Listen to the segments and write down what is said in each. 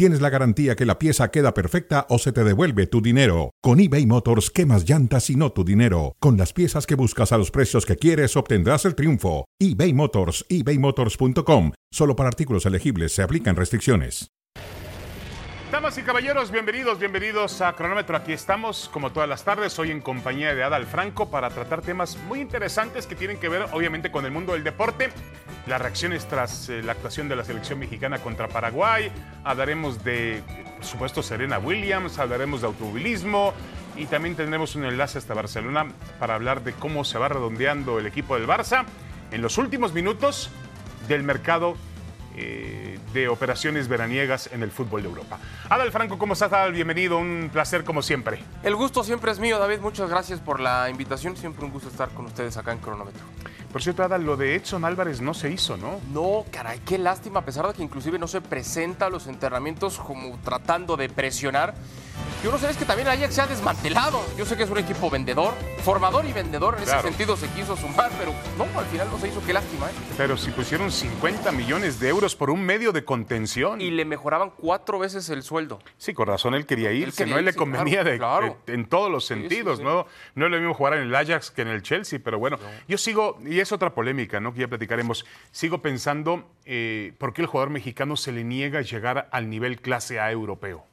tienes la garantía que la pieza queda perfecta o se te devuelve tu dinero. Con eBay Motors, quemas llantas y no tu dinero. Con las piezas que buscas a los precios que quieres, obtendrás el triunfo. eBay Motors, ebaymotors.com. Solo para artículos elegibles se aplican restricciones. Damas y caballeros, bienvenidos, bienvenidos a Cronómetro. Aquí estamos, como todas las tardes, hoy en compañía de Adal Franco para tratar temas muy interesantes que tienen que ver, obviamente, con el mundo del deporte. Las reacciones tras eh, la actuación de la selección mexicana contra Paraguay. Hablaremos de, por supuesto, Serena Williams, hablaremos de automovilismo y también tendremos un enlace hasta Barcelona para hablar de cómo se va redondeando el equipo del Barça en los últimos minutos del mercado eh, de operaciones veraniegas en el fútbol de Europa. Adal Franco, ¿cómo estás, Adal? Bienvenido, un placer como siempre. El gusto siempre es mío, David. Muchas gracias por la invitación. Siempre un gusto estar con ustedes acá en Cronómetro. Por cierto, Adal, lo de Edson Álvarez no se hizo, ¿no? No, caray, qué lástima, a pesar de que inclusive no se presenta a los entrenamientos como tratando de presionar. Yo no sé, es que también Ajax se ha desmantelado. Yo sé que es un equipo vendedor, formador y vendedor. En Claro. ese sentido se quiso sumar, pero no, al final no se hizo. Qué lástima, ¿eh? Pero si pusieron 50 millones de euros por un medio de contención. Y le mejoraban cuatro veces el sueldo. Sí, con razón él quería irse, quería ¿no? Él le convenía claro, de- claro. de- en todos los Sí, sí, sentidos, sí. ¿no? No es lo mismo jugar en el Ajax que en el Chelsea, pero bueno, yo sigo, y es otra polémica, ¿no? Que ya platicaremos, sigo pensando eh, por qué el jugador mexicano se le niega llegar al nivel clase A europeo.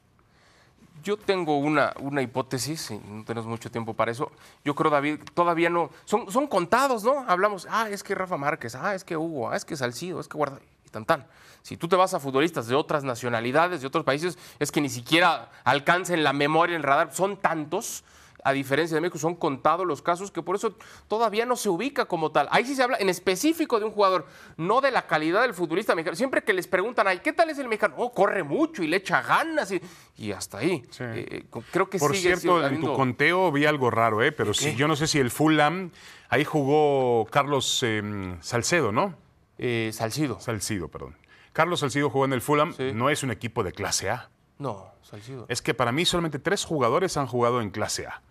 Yo tengo una, una hipótesis, y no tenemos mucho tiempo para eso. Yo creo, David, todavía no. Son, son contados, ¿no? Hablamos, ah, es que Rafa Márquez, ah, es que Hugo, ah, es que Salcido, es que Guarda. Y tan tan. Si tú te vas a futbolistas de otras nacionalidades, de otros países, es que ni siquiera alcancen la memoria, el radar. Son tantos, a diferencia de México, son contados los casos que por eso todavía no se ubica como tal. Ahí sí se habla en específico de un jugador, no de la calidad del futbolista mexicano. Siempre que les preguntan, ay, ¿qué tal es el mexicano? Oh, corre mucho y le echa ganas. Y, y hasta ahí. Sí. Eh, co- creo que Por sigue cierto, en tu conteo vi algo raro, ¿eh? Pero sí, yo no sé si el Fulham, ahí jugó Carlos eh, Salcedo, ¿no? Eh, Salcido. Salcido, perdón. Carlos Salcido jugó en el Fulham, Sí. no es un equipo de clase A. No, Salcido. Es que para mí solamente tres jugadores han jugado en clase A.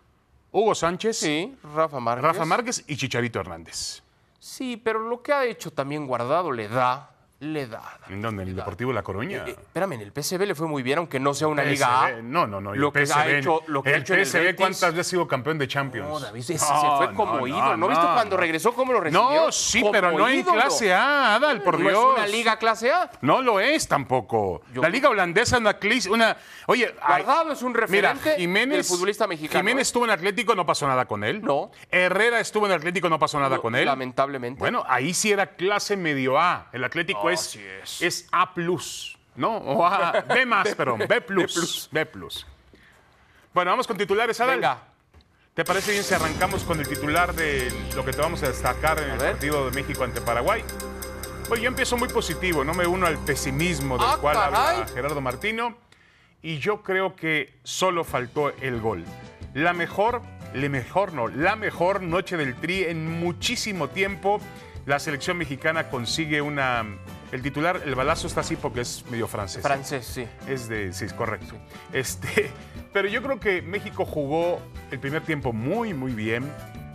Hugo Sánchez, Sí, Rafa Márquez. Rafa Márquez y Chicharito Hernández. Sí, pero lo que ha hecho también Guardado le da, le da. ¿En dónde? ¿En el. Deportivo La Coruña? Eh, espérame, en el PSV le fue muy bien, aunque no sea una Liga A. No, no, no. Lo el que ha hecho, lo que ha el en Betis. ¿cuántas veces ha sido campeón de Champions? No, David, ese- se No, fue como no, ídolo. ¿No, no, viste no, cuando no. regresó cómo lo recibió? No, sí, Como pero no en clase A, Adal, por no Dios. es una Liga clase A. No lo es tampoco. Yo- la liga holandesa es una, una oye, Guardado es un referente mira, Jiménez, del futbolista mexicano, Jiménez ¿eh? estuvo en Atlético, no pasó nada con él. No. Herrera estuvo en Atlético, no pasó nada No, con él. lamentablemente. Bueno, ahí sí era clase medio A. El Atlético No, es, sí es. es A plus, ¿no? O A, B más, perdón, B plus, B plus. Bueno, vamos con titulares, Adal. Venga. ¿Te parece bien si arrancamos con el titular de lo que te vamos a destacar en el ver. partido de México ante Paraguay? Bueno, yo empiezo muy positivo, no me uno al pesimismo del Ah, cual caray. habla Gerardo Martino. Y yo creo que solo faltó el gol. La mejor, le mejor no, la mejor noche del Tri en muchísimo tiempo. La selección mexicana consigue una. El titular, el balazo está así porque es medio francés. Francés, sí. Es de, sí, es correcto. Este, pero yo creo que México jugó el primer tiempo muy, muy bien.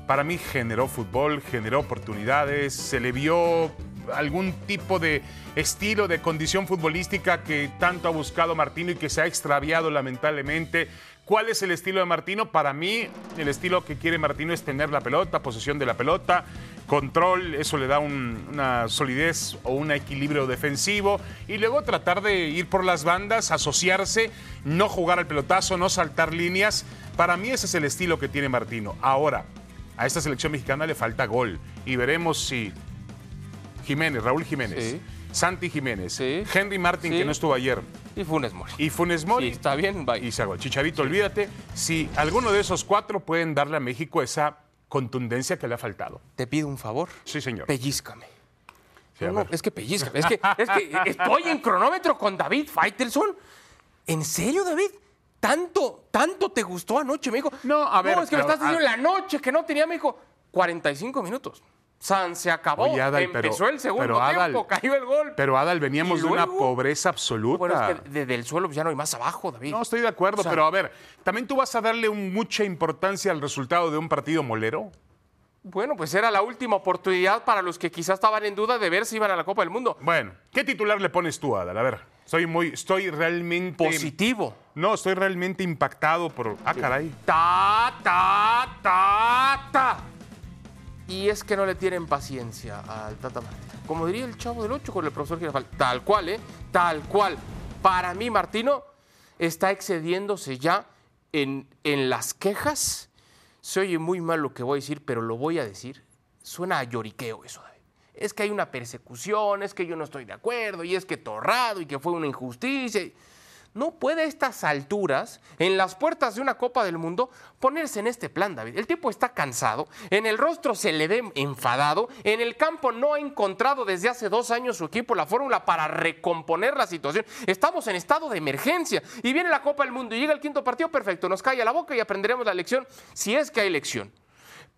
Para mí generó fútbol, generó oportunidades, se le vio algún tipo de estilo de condición futbolística que tanto ha buscado Martino y que se ha extraviado lamentablemente. ¿Cuál es el estilo de Martino? Para mí, el estilo que quiere Martino es tener la pelota, posesión de la pelota, control, eso le da un- una solidez o un equilibrio defensivo y luego tratar de ir por las bandas, asociarse, no jugar al pelotazo, no saltar líneas. Para mí ese es el estilo que tiene Martino. Ahora, a esta selección mexicana le falta gol y veremos si Jiménez, Raúl Jiménez, Sí. Santi Jiménez, Sí. Henry Martin Sí. que no estuvo ayer Y Funes Mori. y Funes Mori Sí, está bien, bye. y se hago el Chicharito, olvídate, si alguno de esos cuatro pueden darle a México esa contundencia que le ha faltado. Te pido un favor. Sí, señor. Pellízcame. Sí, a No, es que pellízcame. Es que, es que estoy en cronómetro con David Faitelson. ¿En serio, David? ¿Tanto, tanto te gustó anoche? Me dijo. No, a ver, No, es que me estás diciendo a- la noche que no tenía, me dijo. 45 minutos. San se acabó. Oye, Adal, Empezó pero- el segundo pero, Adal, tiempo, cayó el gol. Pero Adal, veníamos ¿Y de una pobreza absoluta. Bueno, es que desde el suelo pues, ya no hay más abajo, David. No, estoy de acuerdo, O sea- pero a ver, ¿también tú vas a darle mucha importancia al resultado de un partido molero? Bueno, pues era la última oportunidad para los que quizás estaban en duda de ver si iban a la Copa del Mundo. Bueno, ¿qué titular le pones tú, Adal? A ver, soy muy, estoy realmente... Positivo. No, estoy realmente impactado por... Ah, caray. Ta, ta, ta, ta. Y es que no le tienen paciencia al Tata. Como diría el chavo del 8 con el profesor Girafal. Tal cual, ¿eh? Tal cual. Para mí, Martino está excediéndose ya en, en las quejas. Se oye muy mal lo que voy a decir, pero lo voy a decir. Suena a lloriqueo eso. Es que hay una persecución, es que yo no estoy de acuerdo, y es que torrado, y que fue una injusticia. No puede a estas alturas, en las puertas de una Copa del Mundo, ponerse en este plan, David. El tipo está cansado, en el rostro se le ve enfadado, en el campo no ha encontrado desde hace dos años su equipo la fórmula para recomponer la situación. Estamos en estado de emergencia y viene la Copa del Mundo y llega el quinto partido, perfecto, nos cae a la boca y aprenderemos la lección si es que hay lección.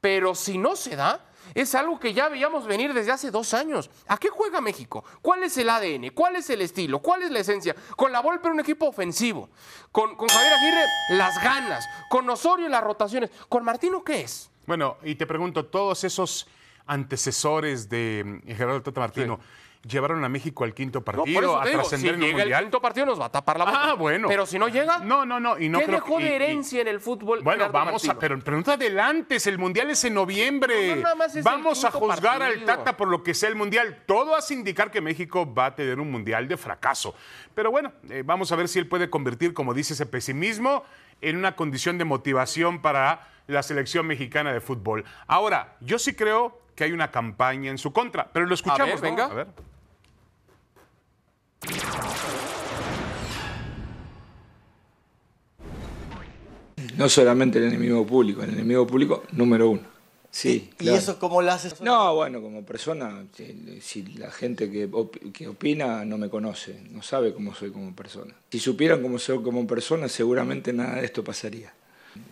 Pero si no se da, es algo que ya veíamos venir desde hace dos años. ¿A qué juega México? ¿Cuál es el ADN? ¿Cuál es el estilo? ¿Cuál es la esencia? Con la Volpe un equipo ofensivo. Con, con Javier Aguirre, las ganas. Con Osorio, las rotaciones. ¿Con Martino qué es? Bueno, y te pregunto, todos esos antecesores de mm, Gerardo Tata Martino llevaron a México al quinto partido, a digo, si trascender en llega el mundial. quinto partido nos va a tapar la boca. Ah, bueno. Pero si no llega, No, no, no, y no ¿qué creo dejó que- de y- herencia en el fútbol Bueno, Gerardo vamos a, pero, pero no te adelantes, el mundial es en noviembre. No, no, nada más es el vamos a juzgar al. Tata por lo que sea el mundial. Todo hace indicar que México va a tener un mundial de fracaso. Pero bueno, eh, vamos a ver si él puede convertir, como dice ese pesimismo, en una condición de motivación para la selección mexicana de fútbol. Ahora, yo sí creo que hay una campaña en su contra, pero lo escuchamos. ver, ¿no? venga. A ver. No solamente el enemigo público, el enemigo público número uno. Sí, ¿Y claro. eso cómo lo haces? No, bueno, como persona, si, si la gente que, op- que opina no me conoce, no sabe cómo soy como persona. Si supieran cómo soy como persona, seguramente nada de esto pasaría.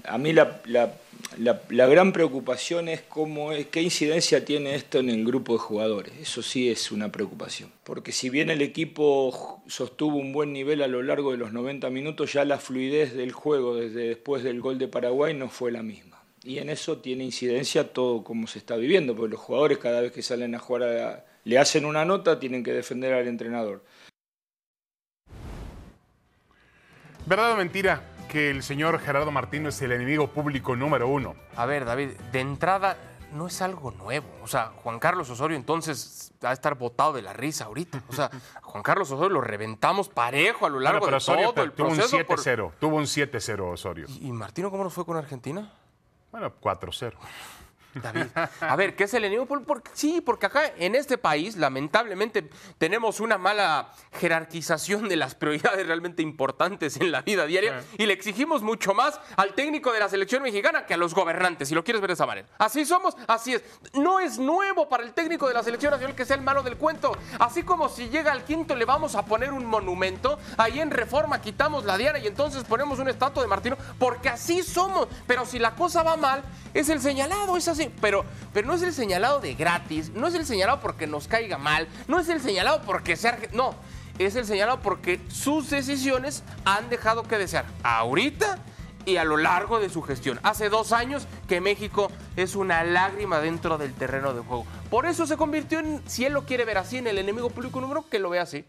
A mí la, la- gran preocupación es cómo es, qué incidencia tiene esto en el grupo de jugadores. Eso sí es una preocupación. Porque si bien el equipo sostuvo un buen nivel a lo largo de los 90 minutos, ya la fluidez del juego desde después del gol de Paraguay no fue la misma. Y en eso tiene incidencia todo como se está viviendo, porque los jugadores cada vez que salen a jugar a- le hacen una nota, tienen que defender al entrenador. ¿Verdad o mentira que el señor Gerardo Martino es el enemigo público número uno? A ver, David, de entrada no es algo nuevo. O sea, Juan Carlos Osorio entonces va a estar botado de la risa ahorita. O sea, a Juan Carlos Osorio lo reventamos parejo a lo largo Bueno, pero de Osorio todo el tuvo un proceso. por- 7-0. Tuvo un 7-0 Osorio. ¿Y y Martino cómo nos fue con Argentina? Bueno, 4-0. David. A ver, ¿qué es el enemigo? Sí, porque acá en este país, lamentablemente, tenemos una mala jerarquización de las prioridades realmente importantes en la vida diaria y le exigimos mucho más al técnico de la selección mexicana que a los gobernantes, si lo quieres ver de esa manera. Así somos, así es. No es nuevo para el técnico de la selección nacional que sea el malo del cuento. Así como si llega al quinto le vamos a poner un monumento, ahí en Reforma quitamos la diana y entonces ponemos una estatua de Martino, porque así somos. Pero si la cosa va mal, es el señalado, es así. Pero, pero no es el señalado de gratis, no es el señalado porque nos caiga mal, no es el señalado porque sea... No, es el señalado porque sus decisiones han dejado que desear. Ahorita y a lo largo de su gestión. Hace dos años que México es una lágrima dentro del terreno de juego. Por eso se convirtió en, si él lo quiere ver así, en el enemigo público número, que lo vea así.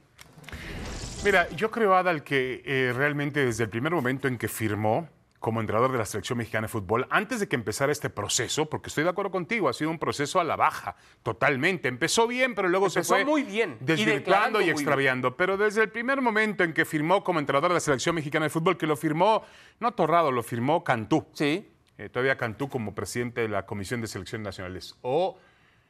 Mira, yo creo, Adal, que eh, realmente desde el primer momento en que firmó como entrenador de la selección mexicana de fútbol, antes de que empezara este proceso, porque estoy de acuerdo contigo, ha sido un proceso a la baja, totalmente. Empezó bien, pero luego Empezó se fue muy bien, y desvirtuando y, muy extraviando. Pero desde el primer momento en que firmó como entrenador de la selección mexicana de fútbol, que lo firmó, no Torrado, lo firmó Cantú. Sí. Eh, todavía Cantú como presidente de la Comisión de Selecciones Nacionales. O,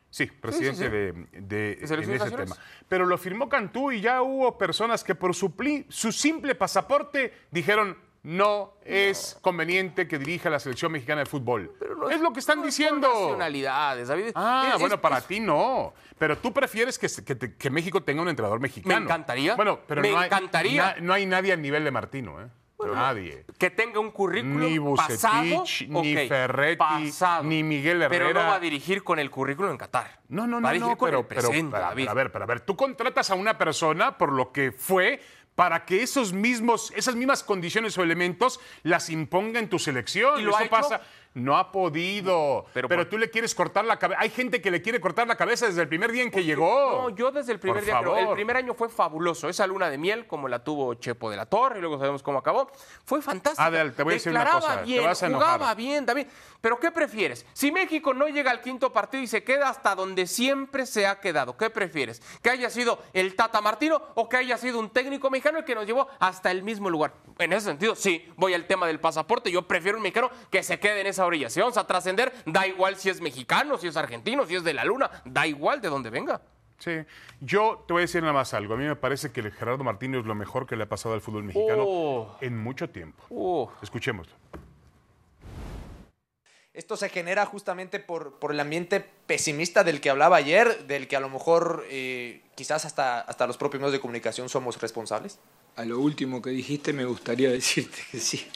sí, presidente sí. de, de- en ese tema. Pero lo firmó Cantú y ya hubo personas que por su, pli- su simple pasaporte dijeron no es conveniente que dirija la selección mexicana de fútbol. Pero no es lo que están no diciendo. nacionalidades, David. Ah, Es- bueno, para ti no. Pero tú prefieres que, México tenga un entrenador mexicano. Me encantaría. Bueno, pero Me no hay, encantaría. na- no hay nadie a nivel de Martino, ¿eh? Nadie. Que tenga un currículum Ni pasado, Bucetich, ni ok, Ferretti, pasado. ni Miguel Pero no Herrera. va a dirigir con el currículum en Qatar. No, no, Va no, a dirigir no, con pero, el presente, pero, David. a ver, pero a ver, tú contratas a una persona por lo que fue para que esos mismos, esas mismas condiciones o elementos las imponga en tu selección. ¿Y lo Eso ha hecho? pasa. No ha podido. Pero Pero, por- tú le quieres cortar la cabeza. Hay gente que le quiere cortar la cabeza desde el primer día en que llegó. No, yo desde el primer Por día creo. El favor. primer año fue fabuloso. Esa luna de miel, como la tuvo Chepo de la Torre, y luego sabemos cómo acabó, fue fantástico. Adel, te voy a decir una cosa, te bien, vas a enojar. jugaba bien, David. Pero ¿qué prefieres? Si México no llega al quinto partido y se queda hasta donde siempre se ha quedado, ¿qué prefieres? ¿Que haya sido el Tata Martino o que haya sido un técnico mexicano el que nos llevó hasta el mismo lugar? En ese sentido, sí, voy al tema del pasaporte. Yo prefiero un mexicano que se quede en esa orilla. Si vamos a trascender, da igual si es mexicano, si es argentino, si es de la luna, da igual de donde venga. Sí. Yo te voy a decir nada más algo. A mí me parece que el Gerardo Martínez es lo mejor que le ha pasado al fútbol mexicano Oh. en mucho tiempo. Uh. Escuchémoslo. Esto se genera justamente por, por el ambiente pesimista del que hablaba ayer, del que a lo mejor eh, quizás hasta, hasta los propios medios de comunicación somos responsables. A lo último que dijiste me gustaría decirte que sí.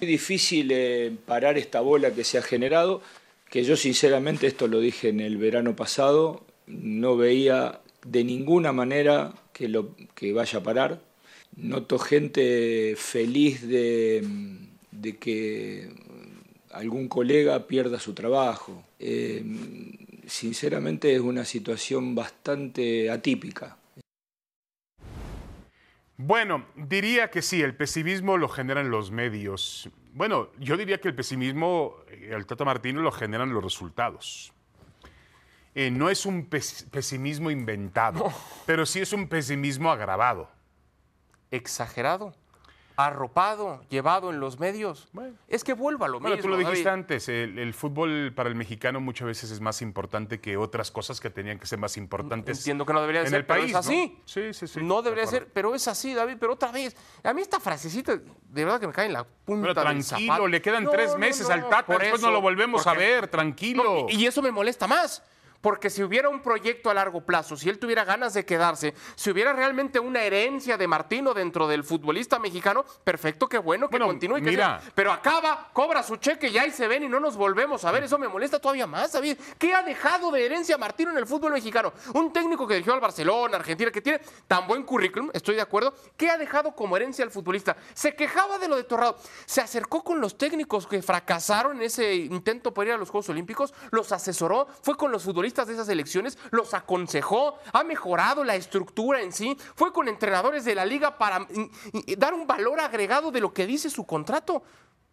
Es difícil eh, parar esta bola que se ha generado, que yo sinceramente, esto lo dije en el verano pasado, no veía de ninguna manera que, lo, que vaya a parar. Noto gente feliz de, de que algún colega pierda su trabajo. Eh, sinceramente es una situación bastante atípica. Bueno, diría que sí, el pesimismo lo generan los medios. Bueno, yo diría que el pesimismo, eh, el Tata Martino, lo generan los resultados. Eh, no es un pes- pesimismo inventado, pero sí es un pesimismo agravado. exagerado, arropado, llevado en los medios. Bueno. es que vuelva a lo Bueno, mismo. tú lo dijiste David. antes, el, el fútbol para el mexicano muchas veces es más importante que otras cosas que tenían que ser más importantes. Entiendo que no debería de en ser, el pero país, es así. ¿no? Sí, sí, sí. No de debería ser, pero es así, David. Pero otra vez, a mí esta frasecita, de verdad que me cae en la punta Pero del tranquilo, zapato. le quedan No, tres meses no, al Tata, después no lo volvemos a ver, tranquilo. No, y eso me molesta más. Porque si hubiera un proyecto a largo plazo, si él tuviera ganas de quedarse, si hubiera realmente una herencia de Martino dentro del futbolista mexicano, perfecto, qué bueno que Bueno, continúe. que mira. sea- pero acaba, cobra su cheque y ahí se ven y no nos volvemos a ver. Eso me molesta todavía más, David. ¿Qué ha dejado de herencia Martino en el fútbol mexicano? Un técnico que dirigió al Barcelona, Argentina, que tiene tan buen currículum, estoy de acuerdo. ¿Qué ha dejado como herencia al futbolista? Se quejaba de lo de Torrado. Se acercó con los técnicos que fracasaron en ese intento por ir a los Juegos Olímpicos, los asesoró, fue con los futbolistas de esas elecciones, los aconsejó, ha mejorado la estructura en sí, fue con entrenadores de la liga para mm, dar un valor agregado de lo que dice su contrato.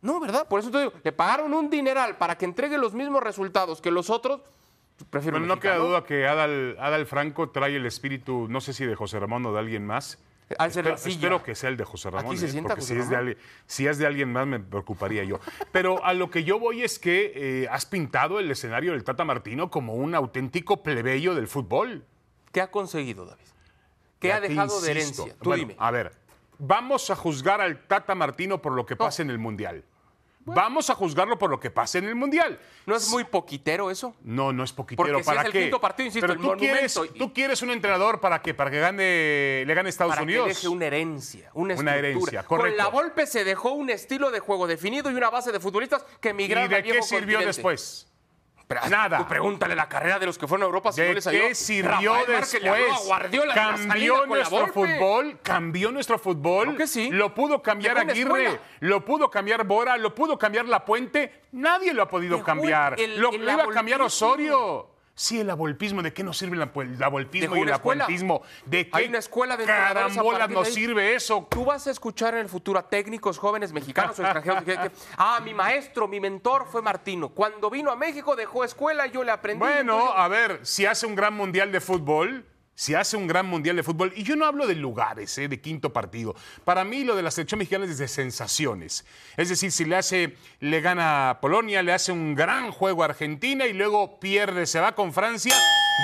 No, ¿verdad? Por eso te digo, le pagaron un dineral para que entregue los mismos resultados que los otros. Prefiero Bueno, no queda duda que Adal, Adal Franco trae el espíritu, no sé si de José Ramón o de alguien más. Ser Espero, que sea el de José Ramón. Aquí se ¿eh? sienta porque José si es, de alguien, si es de alguien más me preocuparía yo. Pero a lo que yo voy es que eh, has pintado el escenario del Tata Martino como un auténtico plebeyo del fútbol. ¿Qué ha conseguido, David? ¿Qué Ya ha dejado de herencia? Tú Bueno, dime. A ver, vamos a juzgar al Tata Martino por lo que pasa en el Mundial. Vamos a juzgarlo por lo que pasa en el Mundial. ¿No es muy poquitero eso? No, no es poquitero. Porque si ¿Para es el qué? quinto partido, insisto, Pero el tú quieres, y- tú quieres un entrenador para que para que gane, le gane Estados para Unidos. que deje una herencia, una, herencia, Con la Volpe se dejó un estilo de juego definido y una base de futbolistas que ¿Y emigraron de al viejo qué sirvió continente. después? Pero, Nada. Tú pregúntale la carrera de los que fueron a Europa si no ¿De les ayudó. qué sirvió después? Guardiola Cambió con la nuestro fútbol, cambió nuestro fútbol. Creo que sí. Lo pudo cambiar Aguirre, escuela. lo pudo cambiar Bora, lo pudo cambiar La Puente. Nadie lo ha podido Dejó cambiar. el- lo el iba a cambiar. Osorio. Sí, el abolpismo, ¿de qué nos sirve el abolpismo y el apuentismo? ¿De qué Hay una escuela de carambolas nos sirve eso? Tú vas a escuchar en el futuro a técnicos jóvenes mexicanos o extranjeros que, que, ah, mi maestro, mi mentor fue Martino. Cuando vino a México dejó escuela y yo le aprendí. Bueno, Entonces, a ver, si hace un gran mundial de fútbol, si hace un gran mundial de fútbol, y yo no hablo de lugares, eh, de quinto partido. Para mí lo de la selección mexicana es de sensaciones. Es decir, si le hace, le gana a Polonia, le hace un gran juego a Argentina y luego pierde, se va con Francia,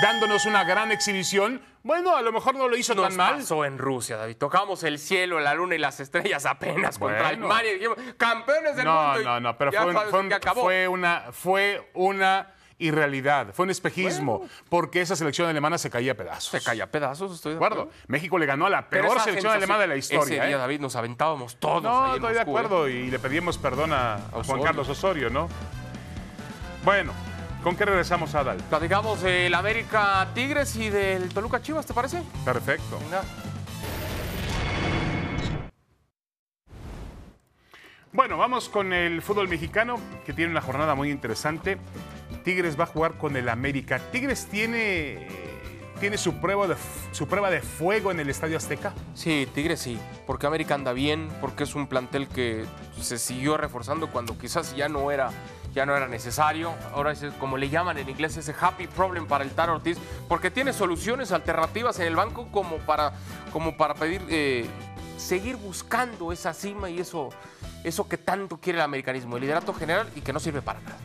dándonos una gran exhibición. Bueno, a lo mejor no lo hizo Nos tan mal. pasó en Rusia, David. Tocamos el cielo, la luna y las estrellas apenas contra y dijimos, campeones del No, mundo. y no, no, pero un- un- fue una, fue una irrealidad, fue un espejismo, porque esa selección alemana se caía a pedazos. Se caía a pedazos, estoy de acuerdo. México le ganó a la peor selección alemana de la historia. Ese día, ¿eh? David, nos aventábamos todos. No, ahí estoy de ¿eh? acuerdo y le pedimos perdón a, Juan Carlos Osorio, ¿no? Bueno, ¿con qué regresamos, Adal? Platicamos del América Tigres y del Toluca Chivas, ¿te parece? Perfecto. Venga. Bueno, vamos con el fútbol mexicano, que tiene una jornada muy interesante. Tigres va a jugar con el América. Tigres tiene, tiene su, prueba de, su prueba de fuego en el Estadio Azteca. Sí, Tigres sí, porque América anda bien, porque es un plantel que se siguió reforzando cuando quizás ya no era ya no era necesario. Ahora es como le llaman en inglés ese happy problem para el Taro Ortiz, porque tiene soluciones alternativas en el banco como para, como para pedir eh, seguir buscando esa cima y eso eso que tanto quiere el americanismo, el liderato general y que no sirve para nada.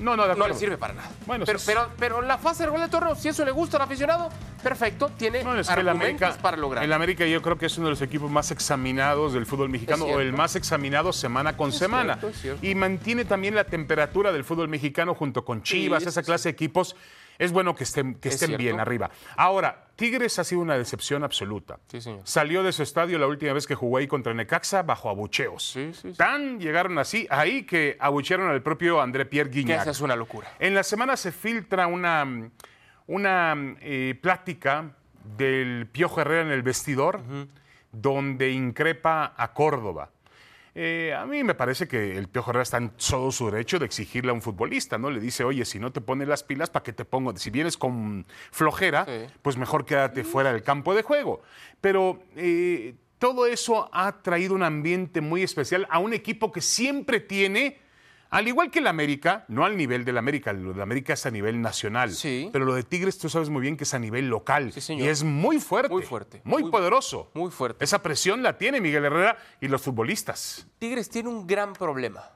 No, no, no le sirve para nada. Bueno, pero, pero, pero, la fase regular del torneo, si eso le gusta al aficionado, perfecto, tiene no, es argumentos América, para lograr. El América yo creo que es uno de los equipos más examinados del fútbol mexicano o el más examinado semana con semana. y mantiene también la temperatura del fútbol mexicano junto con Chivas, esa clase de equipos es bueno que estén, que estén bien arriba. Ahora, Tigres ha sido una decepción absoluta. Sí, señor. Salió de su estadio la última vez que jugó ahí contra Necaxa bajo abucheos. Sí, sí, Tan llegaron así, ahí que abuchearon al propio André Pierre Guignac. esa es una locura. En la semana se filtra una, una eh, plática del Piojo Herrera en el vestidor, donde increpa a Córdoba. Eh, a mí me parece que el Piojo Herrera está en todo su derecho de exigirle a un futbolista, ¿no? Le dice, oye, si no te pones las pilas, ¿para qué te pongo? Si vienes con flojera, pues mejor quédate fuera del campo de juego. Pero eh, todo eso ha traído un ambiente muy especial a un equipo que siempre tiene al igual que el América, no al nivel del América, lo de América es a nivel nacional. Sí. Pero lo de Tigres tú sabes muy bien que es a nivel local. Sí, señor. Y es muy fuerte. Muy fuerte. Muy, poderoso. Muy fuerte. Esa presión la tiene Miguel Herrera y los futbolistas. Tigres tiene un gran problema.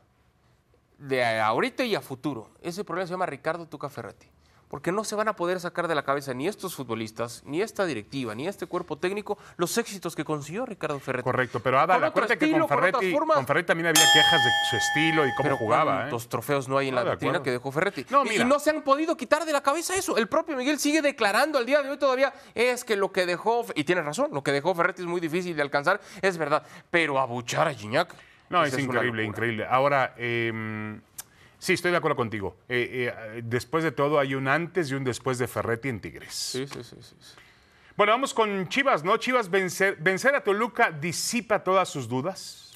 De ahorita y a futuro. Ese problema se llama Ricardo Tuca Ferretti porque no se van a poder sacar de la cabeza ni estos futbolistas, ni esta directiva, ni este cuerpo técnico los éxitos que consiguió Ricardo Ferretti. Correcto, pero Ada, acuérdate que con Ferretti, con, Ferretti, también había quejas de su estilo y cómo jugaba. ¿Cuántos ¿eh? trofeos no hay en la vitrina que dejó Ferretti? y, no se han podido quitar de la cabeza eso. El propio Miguel sigue declarando al día de hoy todavía es que lo que dejó, y tiene razón, lo que dejó Ferretti es muy difícil de alcanzar, es verdad, pero abuchar a Gignac. No, es, increíble, increíble. Ahora, eh, Sí, estoy de acuerdo contigo. Eh, eh, después de todo, hay un antes y un después de Ferretti en Tigres. Sí, sí, sí. sí. Bueno, vamos con Chivas, ¿no? Chivas vencer, vencer a Toluca disipa todas sus dudas.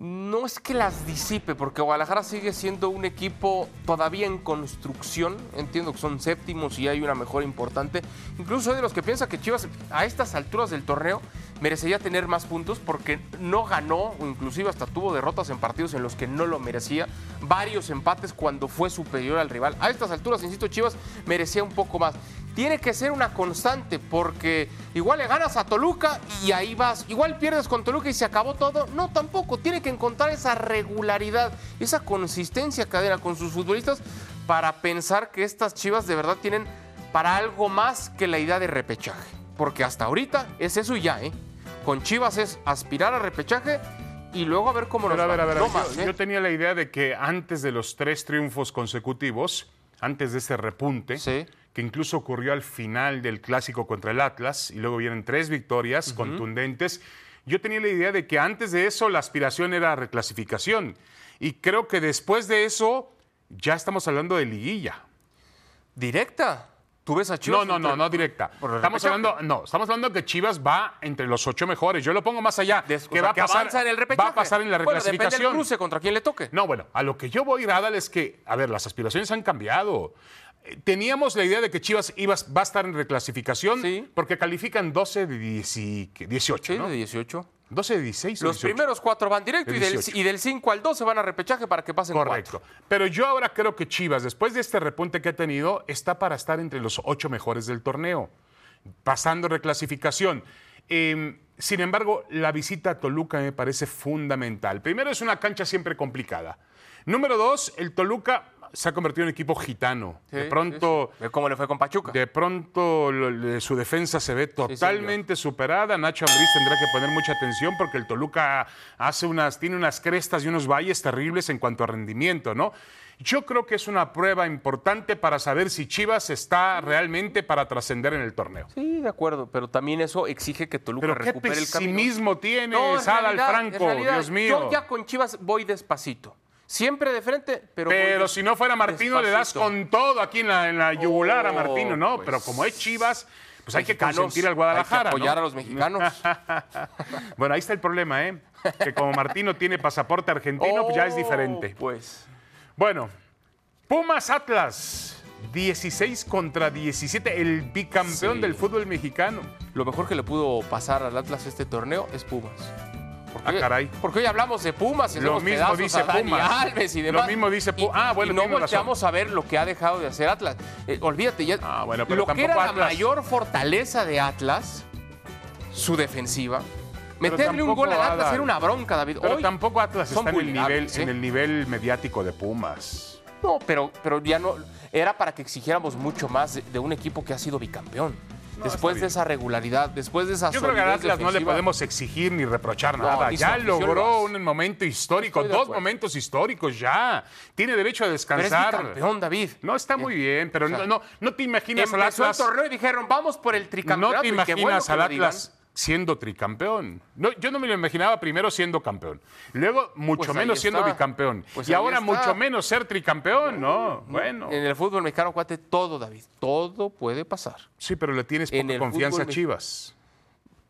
No es que las disipe, porque Guadalajara sigue siendo un equipo todavía en construcción. Entiendo que son séptimos y hay una mejora importante. Incluso soy de los que piensa que Chivas a estas alturas del torneo merecería tener más puntos porque no ganó o inclusive hasta tuvo derrotas en partidos en los que no lo merecía. Varios empates cuando fue superior al rival. A estas alturas, insisto, Chivas merecía un poco más tiene que ser una constante porque igual le ganas a Toluca y ahí vas, igual pierdes con Toluca y se acabó todo. No, tampoco, tiene que encontrar esa regularidad, esa consistencia cadena con sus futbolistas para pensar que estas Chivas de verdad tienen para algo más que la idea de repechaje. Porque hasta ahorita es eso y ya, ¿eh? Con Chivas es aspirar a repechaje y luego a ver cómo nos a ver, A ver, yo, ¿eh? yo tenía la idea de que antes de los tres triunfos consecutivos, antes de ese repunte, sí que incluso ocurrió al final del clásico contra el Atlas, y luego vienen tres victorias contundentes. Yo tenía la idea de que antes de eso la aspiración era reclasificación. Y creo que después de eso ya estamos hablando de liguilla. ¿Directa? ¿Tú ves a Chivas? No, no, no, no directa. Estamos hablando, no, estamos hablando que Chivas va entre los ocho mejores. Yo lo pongo más allá. que va a pasar en el repechaje. Va a pasar en la reclasificación. depende del cruce contra quien le toque. No, bueno, a lo que yo voy, Radal, es que, a ver, las aspiraciones han cambiado. Teníamos la idea de que Chivas iba, va a estar en reclasificación porque califican 12 de 18. Sí, de 18. 12 de 16. Los primeros cuatro van directo y del, y del, 5 al 12 van a repechaje para que pasen Correcto. Pero yo ahora creo que Chivas, después de este repunte que ha tenido, está para estar entre los ocho mejores del torneo, pasando reclasificación. Em, sin embargo, la visita a Toluca me parece fundamental. Primero, es una cancha siempre complicada. Número dos, el Toluca se ha convertido en un equipo gitano. Sí, de pronto, sí. ¿Cómo le fue con Pachuca? de pronto lo- le- su defensa se ve totalmente superada. Nacho Ambriz tendrá que poner mucha atención porque el Toluca hace unas, tiene unas crestas y unos valles terribles en cuanto a rendimiento, ¿no? Yo creo que es una prueba importante para saber si Chivas está realmente para trascender en el torneo. Sí, de acuerdo, pero también eso exige que Toluca Pero qué recupere el camino. pesimismo tienes, No, Adal Franco, Dios mío. Yo ya con Chivas voy despacito. Siempre de frente, pero. Pero si no fuera Martino, le das con todo aquí en la, en la yugular a Oh, Martino, ¿no? pues, Pero como es Chivas, pues hay que consentir al Guadalajara. Hay que apoyar ¿no? a los mexicanos. Bueno, ahí está el problema, ¿eh? Que como Martino tiene pasaporte argentino, pues ya es Oh, diferente. Pues. Bueno, Pumas Atlas, 16 contra 17, el bicampeón Sí. del fútbol mexicano. Lo mejor que le pudo pasar al Atlas este torneo es Pumas. Porque, Ah, caray. Porque hoy hablamos de Pumas y Lo mismo dice a Pumas. Alves y Lo demás. mismo dice Pu- Y- ah, bueno, y no razón. volteamos a ver lo que ha dejado de hacer Atlas. Eh, olvídate, ya. Ah, bueno, pero lo que era la mayor fortaleza de Atlas, su defensiva. Pero Meterle un gol al Atlas era una bronca, David. Pero Hoy- tampoco Atlas está en el, nivel, vulnerables, ¿eh? en el nivel mediático de Pumas. No, pero, pero ya no. Era para que exigiéramos mucho más de, de un equipo que ha sido bicampeón. Después de esa regularidad, después de esa Yo creo que al solidez Atlas no le podemos exigir ni reprochar No, nada. ya logró un momento histórico, dos momentos históricos ya. Tiene derecho a Pero es descansar. bicampeón, David. No, está muy bien, pero O sea, no, no, no te imaginas al Empezó el Atlas. torneo y dijeron, vamos por el tricampeonato. No te bueno imaginas al. Atlas siendo tricampeón. No, yo no me lo imaginaba primero siendo campeón. Luego, mucho Pues ahí menos siendo bicampeón. Pues y ahora, está. mucho menos ser tricampeón. No, bueno. En el fútbol mexicano, cuate, todo, David. Todo puede pasar. Sí, pero le tienes en poca el confianza a Chivas.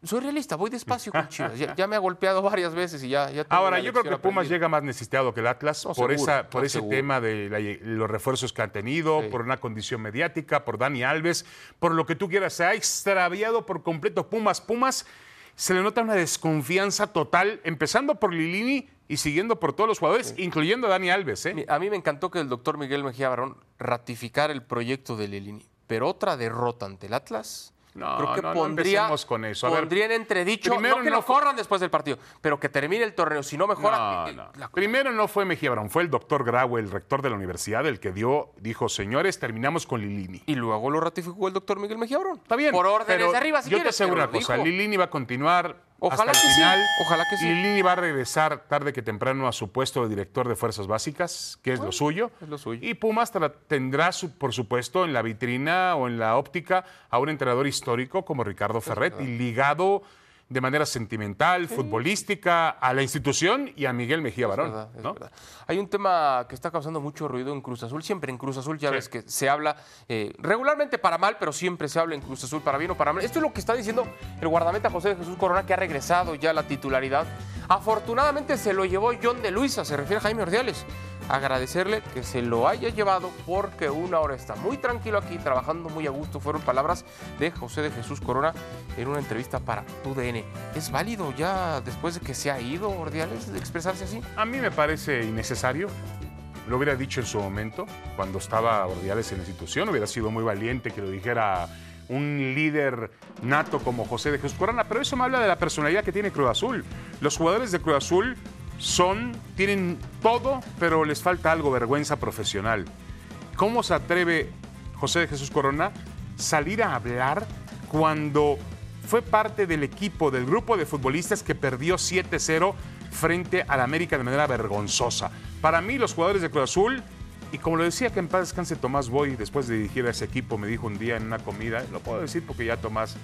Soy realista, voy despacio con Chivas. Ya, ya me ha golpeado varias veces y ya. ya tengo Ahora, yo creo que Pumas aprendida. llega más necesitado que el Atlas No, por, seguro, esa, por no, ese seguro. tema de la- los refuerzos que han tenido, Sí. por una condición mediática, por Dani Alves, por lo que tú quieras. Se ha extraviado por completo Pumas. Pumas se le nota una desconfianza total, empezando por Lilini y siguiendo por todos los jugadores, incluyendo a Dani Alves. ¿eh? A mí me encantó que el doctor Miguel Mejía Barón ratificara el proyecto de Lelini. Pero otra derrota ante el Atlas. No, creo que no, no pondría, empecemos con eso. A ver, pondría en entredicho, primero no que no lo corran después del partido, pero que termine el torneo. Si no mejora, No, eh, no. la- Primero no fue Mejía Barón, fue el doctor Grau, el rector de la universidad, el que dio, dijo, señores, terminamos con Lilini. y luego lo ratificó el doctor Miguel Mejía Barón. Está bien. Por órdenes de arriba, si Yo quieres, te aseguro una cosa: dijo. Lilini va a continuar Ojalá hasta que el sí, final. ojalá que sí. Lilini va a regresar tarde que temprano a su puesto de director de Fuerzas Básicas, que es lo suyo. es lo suyo. Y Pumas tendrá, su- por supuesto, en la vitrina o en la óptica a un entrenador histórico como Ricardo Ferret y ligado de manera sentimental, futbolística, a la institución y a Miguel Mejía Es Barón. verdad, es ¿no? verdad. Hay un tema que está causando mucho ruido en Cruz Azul. Siempre en Cruz Azul ya Sí. ves que se habla eh, regularmente para mal, pero siempre se habla en Cruz Azul para bien o para mal. Esto es lo que está diciendo el guardameta José de Jesús Corona, que ha regresado ya a la titularidad. Afortunadamente se lo llevó John de Luisa, se refiere a Jaime Ordiales. Agradecerle que se lo haya llevado porque una hora está muy tranquilo aquí, trabajando muy a gusto. Fueron palabras de José de Jesús Corona en una entrevista para TUDN. ¿Es válido ya después de que se ha ido Ordiales expresarse así? A mí me parece innecesario. Lo hubiera dicho en su momento, cuando estaba Ordiales en la institución. Hubiera sido muy valiente que lo dijera un líder nato como José de Jesús Corona. Pero eso me habla de la personalidad que tiene Cruz Azul. Los jugadores de Cruz Azul son, tienen todo, pero les falta algo, vergüenza profesional. ¿Cómo se atreve José de Jesús Corona salir a hablar cuando fue parte del equipo, del grupo de futbolistas que perdió 7-0 frente al América de manera vergonzosa? Para mí, los jugadores de Cruz Azul, y como lo decía que en paz descanse Tomás Boy, después de dirigir a ese equipo, me dijo un día en una comida, lo puedo decir porque ya Tomás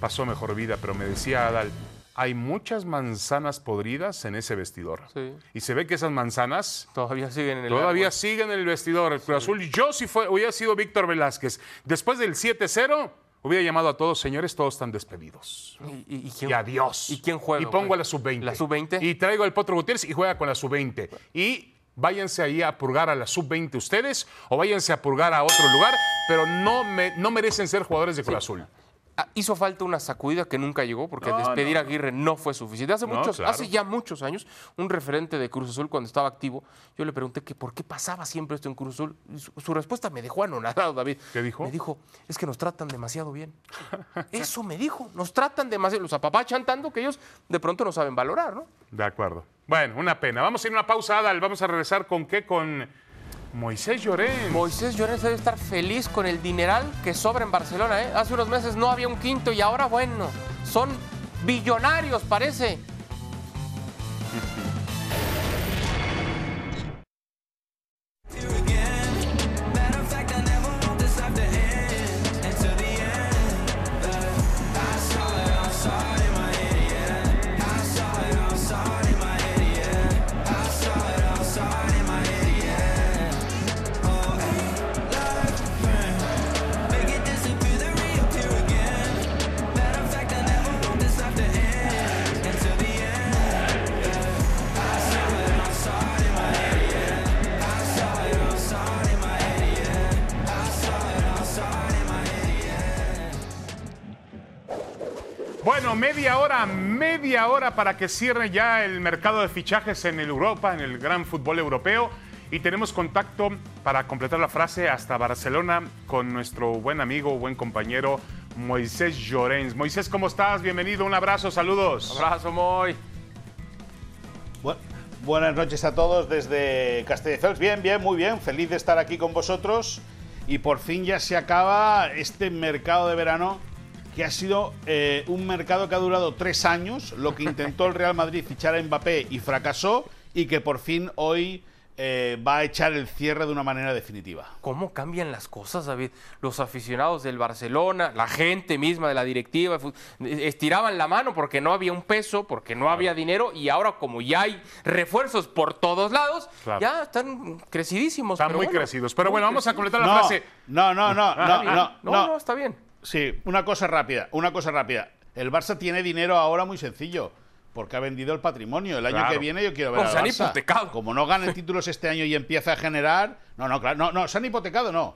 pasó mejor vida, pero me decía Adal, hay muchas manzanas podridas en ese vestidor. Sí. Y se ve que esas manzanas Todavía siguen en el Todavía árbol. sigue en el vestidor el Cruz Azul. Yo si fue, hubiera sido Víctor Velázquez. Después del 7-0, hubiera llamado a todos, señores, todos están despedidos. ¿Y, y- y quién, Y adiós. ¿Y quién juega? Y pongo güey? a la sub-20. ¿La sub-20? Y traigo al Potro Gutiérrez y juega con la sub-20. Y váyanse ahí a purgar a la sub-20 ustedes o váyanse a purgar a otro lugar, pero no, me, no merecen ser jugadores de Cruz Azul. Ah, Hizo falta una sacudida que nunca llegó porque No, despedir no, a Aguirre no fue suficiente. Hace No, muchos, claro. hace ya muchos años, un referente de Cruz Azul cuando estaba activo, yo le pregunté que por qué pasaba siempre esto en Cruz Azul. Su respuesta me dejó anonadado, David. ¿Qué dijo? Me dijo, es que nos tratan demasiado bien. Eso me dijo, nos tratan demasiado, los apapachan tanto que ellos de pronto no saben valorar, ¿no? De acuerdo. Bueno, una pena. Vamos a ir a una pausa, Adal. Vamos a regresar con qué? Con Moisés Llorens. Moisés Llorens debe estar feliz con el dineral que sobra en Barcelona. ¿eh? Hace unos meses no había un quinto y ahora, bueno, son billonarios, parece. hora para que cierre ya el mercado de fichajes en el Europa, en el gran fútbol europeo. Y tenemos contacto para completar la frase hasta Barcelona con nuestro buen amigo, buen compañero Moisés Llorens. Moisés, ¿cómo estás? Bienvenido, un abrazo, saludos. Abrazo, Moy. Bu- buenas noches a todos desde Castelldefels. Bien, bien, muy bien. Feliz de estar aquí con vosotros. Y por fin ya se acaba este mercado de verano que ha sido eh, un mercado que ha durado tres años, lo que intentó el Real Madrid fichar a Mbappé y fracasó, y que por fin hoy eh, va a echar el cierre de una manera definitiva. ¿Cómo cambian las cosas, David? Los aficionados del Barcelona, la gente misma de la directiva, estiraban la mano porque no había un peso, porque no había dinero, y ahora como ya hay refuerzos por todos lados, Claro. ya están crecidísimos. Están pero muy bueno, crecidos. Pero muy bueno, vamos a crecidos. completar la No, frase. no, no, no, no, bien. no, no, no. está bien. Sí, una cosa rápida, una cosa rápida. El Barça tiene dinero ahora muy sencillo, porque ha vendido el patrimonio. El año Claro. que viene yo quiero ver O al se han Barça. hipotecado. Como no gane títulos este año y empieza a generar... No, no, claro, no, no, se han hipotecado, no.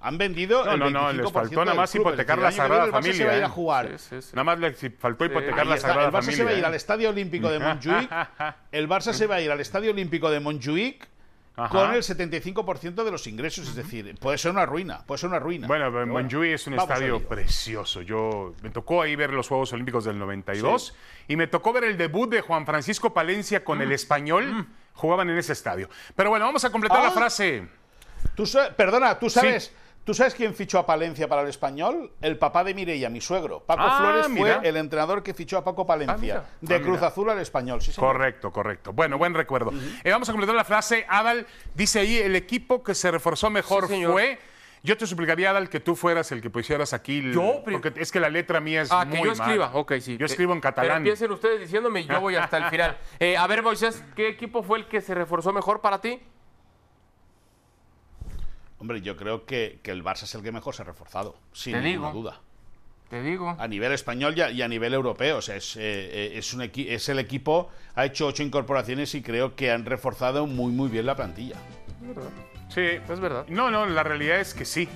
Han vendido No, el no, no, 25% les faltó nada más club. Hipotecar la Sagrada Barça se va a ir Familia, a jugar. Sí, sí, sí. Nada más le faltó hipotecar la Sagrada el Barça Familia. se va a ir ¿eh? al Estadio Olímpico de Montjuic. El Barça se va a ir al Estadio Olímpico de Montjuic Ajá. con el 75% de los ingresos. Es decir, puede ser una ruina, puede ser una ruina. Bueno, Pero Montjuic es un estadio precioso. Yo me tocó ahí ver los Juegos Olímpicos del 92 y me tocó ver el debut de Juan Francisco Palencia con el español. Jugaban en ese estadio. Pero bueno, vamos a completar la Ah. frase. Tú perdona, ¿tú sabes, ¿tú sabes quién fichó a Palencia para el español? El papá de Mireia, mi suegro. Paco Ah, Flores mira. fue el entrenador que fichó a Paco Palencia. Ah. De Ah, Cruz. Azul al español, sí, señor. Correcto, correcto. Bueno, buen recuerdo. Eh, vamos a completar la frase. Adal dice ahí, el equipo que se reforzó mejor Sí, fue... Yo te suplicaría, Adal, que tú fueras el que pusieras aquí. el- Yo, Porque es que la letra mía es Ah, muy que yo escriba. Ok, sí. Yo escribo en Pero catalán. empiecen ustedes diciéndome y yo voy hasta el final. Eh, a ver, Moisés, ¿qué equipo fue el que se reforzó mejor para ti? Hombre, yo creo que, que el Barça es el que mejor se ha reforzado, sin Te ninguna digo. duda. Te digo. A nivel español y a, y a nivel europeo. O sea, es, eh, eh, es, un equi- es el equipo, ha hecho ocho incorporaciones y creo que han reforzado muy, muy bien la plantilla. Sí, Es verdad. No, no, la realidad es que sí.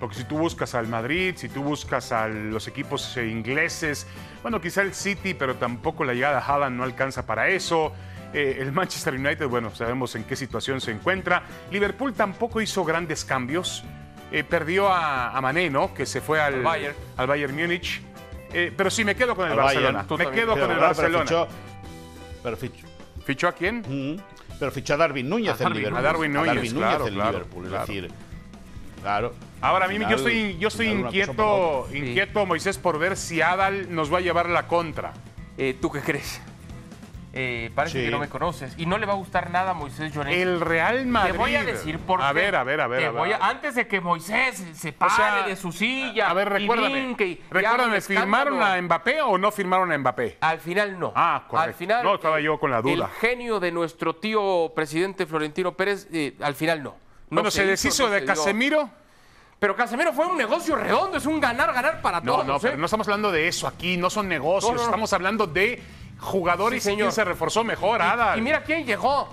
Porque si tú buscas al Madrid, si tú buscas a los equipos eh, ingleses, bueno, quizá el City, pero tampoco la llegada de Haaland no alcanza para eso. Eh, el Manchester United, bueno, sabemos en qué situación se encuentra. Liverpool tampoco hizo grandes cambios. Eh, perdió a, a Mané, ¿no? Que se fue al, Al Bayern. al Bayern Múnich. Eh, pero sí, me quedo con el Al Barcelona. Bayern. Me quedo Pero, con el Barcelona. fichó- Pero fichó, ¿Fichó a quién? Mm, Pero fichó a Darwin Núñez A Darwin Liverpool. A Darwin Núñez, Núñez claro, el claro, Liverpool. Es decir, claro. Ahora, a mí Al yo final, estoy, yo estoy inquieto, inquieto, Moisés, por ver si Adal nos va a llevar la contra. Eh, ¿Tú qué crees? Eh, parece Sí. que no me conoces. Y no le va a gustar nada a Moisés Llorens. El Real Madrid. Te voy a decir por A qué. ver, a ver, a ver. A ver. voy a- antes de que Moisés se pare sea, de su silla. A ver, recuérdame. y- recuérdame, ¿firmaron a Mbappé o no firmaron a Mbappé? Al final no. Ah, correcto. Al final. No, estaba yo con la duda. El genio de nuestro tío presidente Florentino Pérez, eh, al final no. No bueno, se, hizo, deshizo no de se dio. Casemiro. Pero Casemiro fue un negocio redondo, es un ganar, ganar para No, todos. no, ¿eh? pero no estamos hablando de eso aquí, no son negocios. No, no, no. Estamos hablando de jugadores Sí, y quién señor. se reforzó mejor, Adal. Y mira quién llegó.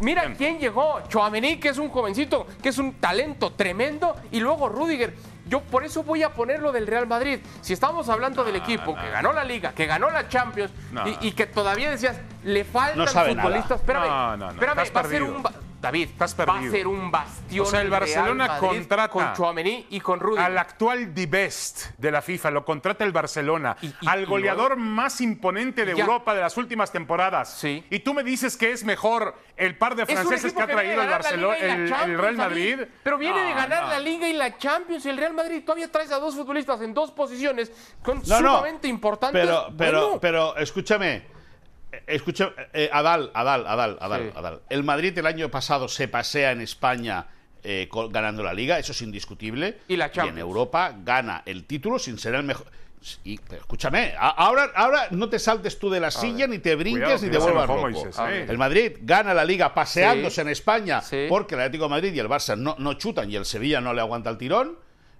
Mira quién llegó. Chouameni, que es un jovencito, que es un talento tremendo. Y luego Rudiger. Yo por eso voy a poner lo del Real Madrid. Si estamos hablando del equipo que ganó la Liga, que ganó la Champions No. y, y que todavía decías, le faltan No sabe nada. futbolistas. Espérame, No, no, no, espérame, va a ser un, David, Estás va a ser un bastión. O sea, el Barcelona contrata Con Chouameni y con Rudy. Al actual The Best de la FIFA lo contrata el Barcelona. Y- y- al y goleador más imponente de Ya. Europa de las últimas temporadas. Sí. Y tú me dices que es mejor el par de franceses que ha traído el Barcelona, el, Real. Madrid. Pero viene de ganar no. la Liga y la Champions. Y el Real Madrid todavía traes a dos futbolistas en dos posiciones con No, no. sumamente importantes. Pero, pero, Bueno, pero, escúchame. Eh, Escucha, eh, Adal, Adal, Adal, Adal, Sí. Adal. El Madrid el año pasado se pasea en España eh, co- ganando la Liga, eso es indiscutible. Y la en Champions. Europa gana el título sin ser el mejor. Y, pero escúchame, ahora, ahora no te saltes tú de la silla, ni te brinques, Cuidado, ni te vuelvas loco. Moisés, ¿eh? ver. El Madrid gana la Liga paseándose Sí. en España Sí. porque el Atlético de Madrid y el Barça no, no chutan y el Sevilla no le aguanta el tirón.